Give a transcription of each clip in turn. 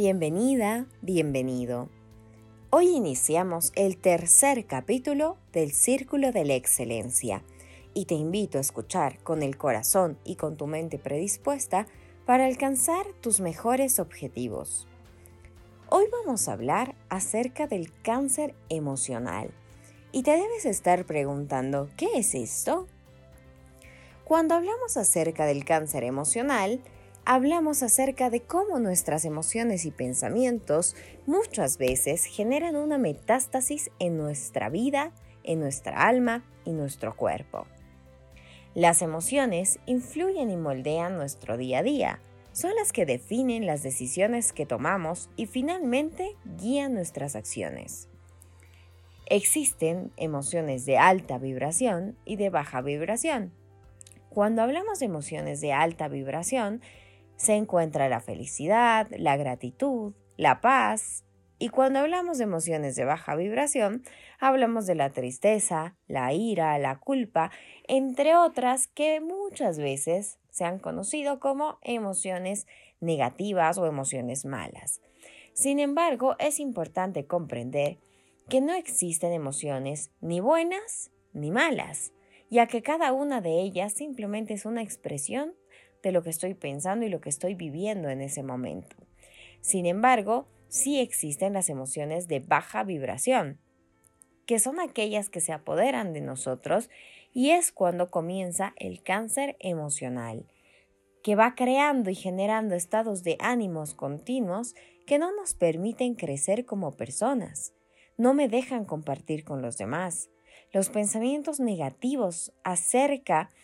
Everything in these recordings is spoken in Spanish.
Bienvenida, bienvenido. Hoy iniciamos el tercer capítulo del Círculo de la Excelencia y te invito a escuchar con el corazón y con tu mente predispuesta para alcanzar tus mejores objetivos. Hoy vamos a hablar acerca del cáncer emocional y te debes estar preguntando, ¿qué es esto? Cuando hablamos acerca del cáncer emocional, hablamos acerca de cómo nuestras emociones y pensamientos muchas veces generan una metástasis en nuestra vida, en nuestra alma y nuestro cuerpo. Las emociones influyen y moldean nuestro día a día, son las que definen las decisiones que tomamos y finalmente guían nuestras acciones. Existen emociones de alta vibración y de baja vibración. Cuando hablamos de emociones de alta vibración, se encuentra la felicidad, la gratitud, la paz. Y cuando hablamos de emociones de baja vibración, hablamos de la tristeza, la ira, la culpa, entre otras que muchas veces se han conocido como emociones negativas o emociones malas. Sin embargo, es importante comprender que no existen emociones ni buenas ni malas, ya que cada una de ellas simplemente es una expresión de lo que estoy pensando y lo que estoy viviendo en ese momento. Sin embargo, sí existen las emociones de baja vibración, que son aquellas que se apoderan de nosotros y es cuando comienza el cáncer emocional, que va creando y generando estados de ánimos continuos que no nos permiten crecer como personas, no me dejan compartir con los demás. Los pensamientos negativos acerca de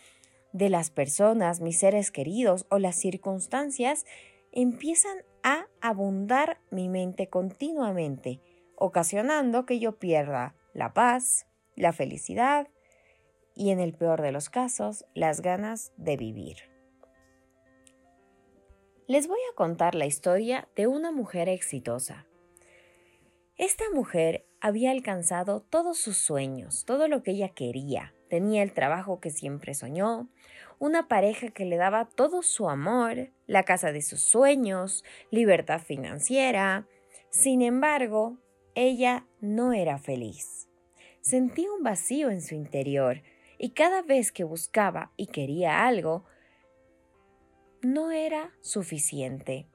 las personas, mis seres queridos o las circunstancias empiezan a abundar mi mente continuamente, ocasionando que yo pierda la paz, la felicidad y en el peor de los casos, las ganas de vivir. Les voy a contar la historia de una mujer exitosa. Esta mujer había alcanzado todos sus sueños, todo lo que ella quería, Tenía el trabajo que siempre soñó, una pareja que le daba todo su amor, la casa de sus sueños, libertad financiera. Sin embargo, ella no era feliz. Sentía un vacío en su interior y cada vez que buscaba y quería algo, no era suficiente.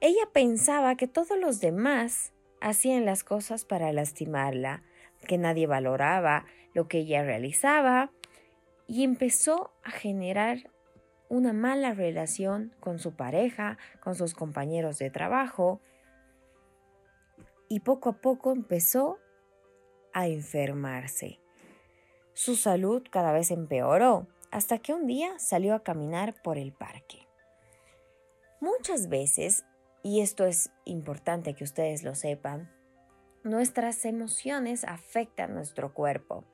Ella pensaba que todos los demás hacían las cosas para lastimarla, que nadie valoraba lo que ella realizaba y empezó a generar una mala relación con su pareja, con sus compañeros de trabajo y poco a poco empezó a enfermarse. Su salud cada vez empeoró hasta que un día salió a caminar por el parque. Muchas veces, y esto es importante que ustedes lo sepan, nuestras emociones afectan nuestro cuerpo.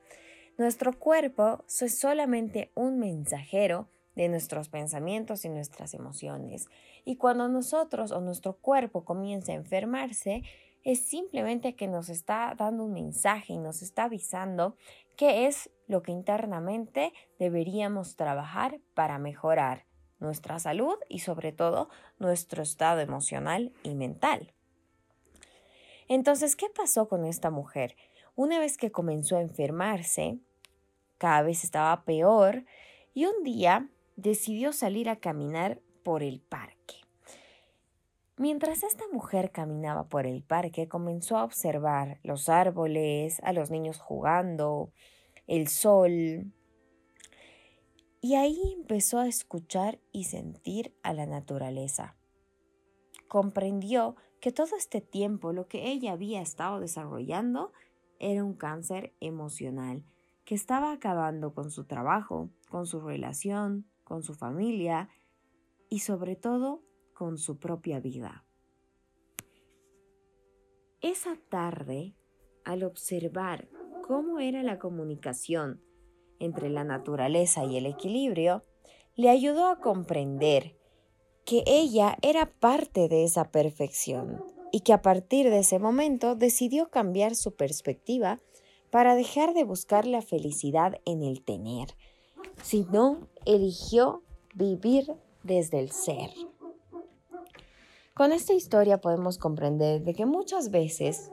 Nuestro cuerpo es solamente un mensajero de nuestros pensamientos y nuestras emociones. Y cuando nosotros o nuestro cuerpo comienza a enfermarse, es simplemente que nos está dando un mensaje y nos está avisando qué es lo que internamente deberíamos trabajar para mejorar nuestra salud y sobre todo nuestro estado emocional y mental. Entonces, ¿qué pasó con esta mujer? Una vez que comenzó a enfermarse, cada vez estaba peor y un día decidió salir a caminar por el parque. Mientras esta mujer caminaba por el parque, comenzó a observar los árboles, a los niños jugando, el sol, y ahí empezó a escuchar y sentir a la naturaleza. Comprendió que todo este tiempo lo que ella había estado desarrollando era un cáncer emocional que estaba acabando con su trabajo, con su relación, con su familia y sobre todo con su propia vida. Esa tarde, al observar cómo era la comunicación entre la naturaleza y el equilibrio, le ayudó a comprender que ella era parte de esa perfección y que a partir de ese momento decidió cambiar su perspectiva para dejar de buscar la felicidad en el tener, sino eligió vivir desde el ser. Con esta historia podemos comprender de que muchas veces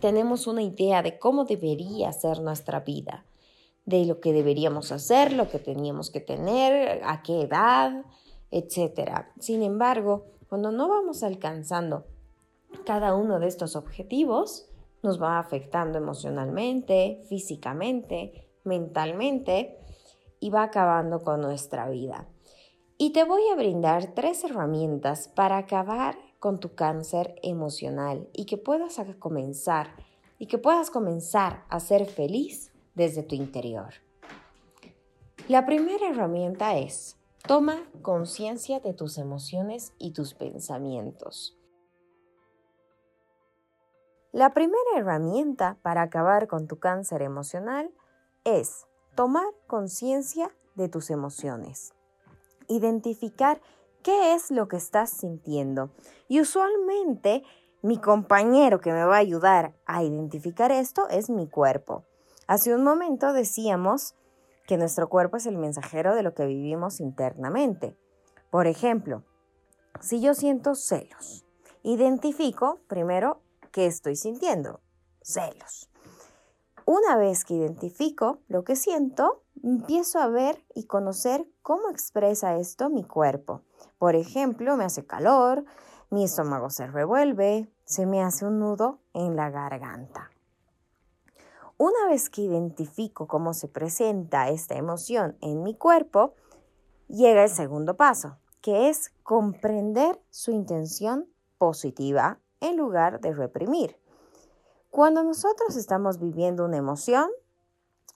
tenemos una idea de cómo debería ser nuestra vida, de lo que deberíamos hacer, lo que teníamos que tener, a qué edad, etc. Sin embargo, cuando no vamos alcanzando cada uno de estos objetivos, nos va afectando emocionalmente, físicamente, mentalmente y va acabando con nuestra vida. Y te voy a brindar tres herramientas para acabar con tu cáncer emocional y que puedas comenzar y que puedas comenzar a ser feliz desde tu interior. La primera herramienta es toma conciencia de tus emociones y tus pensamientos. La primera herramienta para acabar con tu cáncer emocional es tomar conciencia de tus emociones identificar qué es lo que estás sintiendo. Y usualmente mi compañero que me va a ayudar a identificar esto es mi cuerpo. Hace un momento decíamos que nuestro cuerpo es el mensajero de lo que vivimos internamente. Por ejemplo, si yo siento celos, identifico primero qué estoy sintiendo. Celos. Una vez que identifico lo que siento, empiezo a ver y conocer cómo expresa esto mi cuerpo. Por ejemplo, me hace calor, mi estómago se revuelve, se me hace un nudo en la garganta. Una vez que identifico cómo se presenta esta emoción en mi cuerpo, llega el segundo paso, que es comprender su intención positiva en lugar de reprimir. Cuando nosotros estamos viviendo una emoción,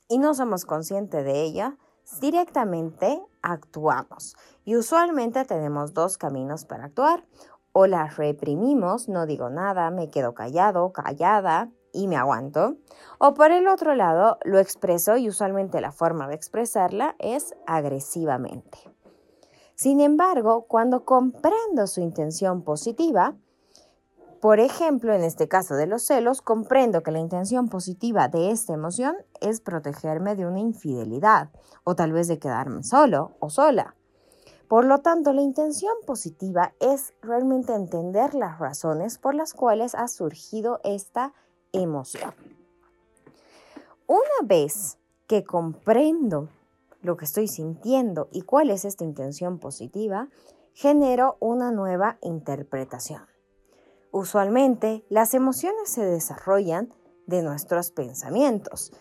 y no somos conscientes de ella, directamente actuamos. Y usualmente tenemos dos caminos para actuar. O la reprimimos, no digo nada, me quedo callado, callada y me aguanto. O por el otro lado, lo expreso y usualmente la forma de expresarla es agresivamente. Sin embargo, cuando comprendo su intención positiva, por ejemplo, en este caso de los celos, comprendo que la intención positiva de esta emoción es protegerme de una infidelidad o tal vez de quedarme solo o sola. Por lo tanto, la intención positiva es realmente entender las razones por las cuales ha surgido esta emoción. Una vez que comprendo lo que estoy sintiendo y cuál es esta intención positiva, genero una nueva interpretación. Usualmente, las emociones se desarrollan de nuestros pensamientos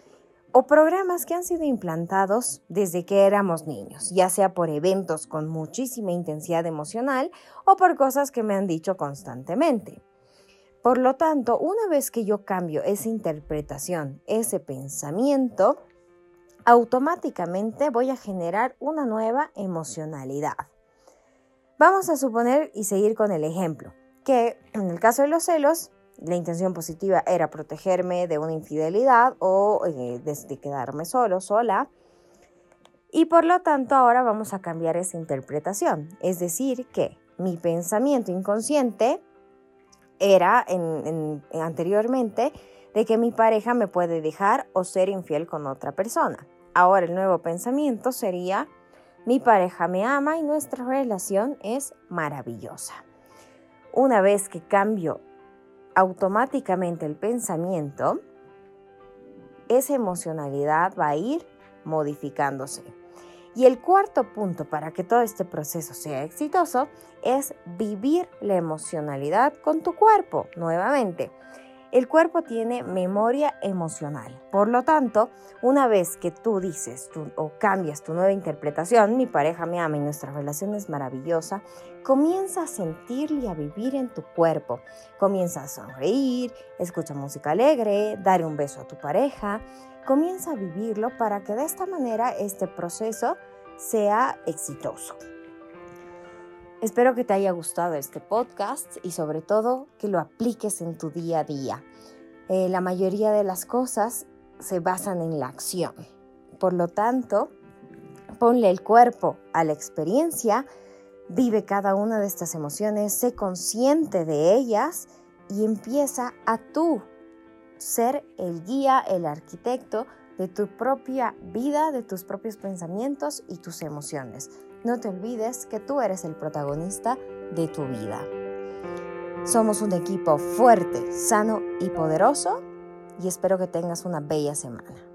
o programas que han sido implantados desde que éramos niños, ya sea por eventos con muchísima intensidad emocional o por cosas que me han dicho constantemente. Por lo tanto, una vez que yo cambio esa interpretación, ese pensamiento, automáticamente voy a generar una nueva emocionalidad. Vamos a suponer y seguir con el ejemplo que en el caso de los celos, la intención positiva era protegerme de una infidelidad o eh, de, quedarme solo, sola. Y por lo tanto ahora vamos a cambiar esa interpretación. Es decir, que mi pensamiento inconsciente era anteriormente de que mi pareja me puede dejar o ser infiel con otra persona. Ahora el nuevo pensamiento sería, mi pareja me ama y nuestra relación es maravillosa. Una vez que cambio automáticamente el pensamiento, esa emocionalidad va a ir modificándose. Y el cuarto punto para que todo este proceso sea exitoso es vivir la emocionalidad con tu cuerpo nuevamente. El cuerpo tiene memoria emocional. Por lo tanto, una vez que tú dices o cambias tu nueva interpretación, mi pareja me ama y nuestra relación es maravillosa, comienza a sentirle y a vivir en tu cuerpo. Comienza a sonreír, escucha música alegre, dar un beso a tu pareja. Comienza a vivirlo para que de esta manera este proceso sea exitoso. Espero que te haya gustado este podcast y sobre todo que lo apliques en tu día a día. Eh, la mayoría de las cosas se basan en la acción. Por lo tanto, ponle el cuerpo a la experiencia, vive cada una de estas emociones, sé consciente de ellas y empieza a tú ser el guía, el arquitecto de tu propia vida, de tus propios pensamientos y tus emociones. No te olvides que tú eres el protagonista de tu vida. Somos un equipo fuerte, sano y poderoso y espero que tengas una bella semana.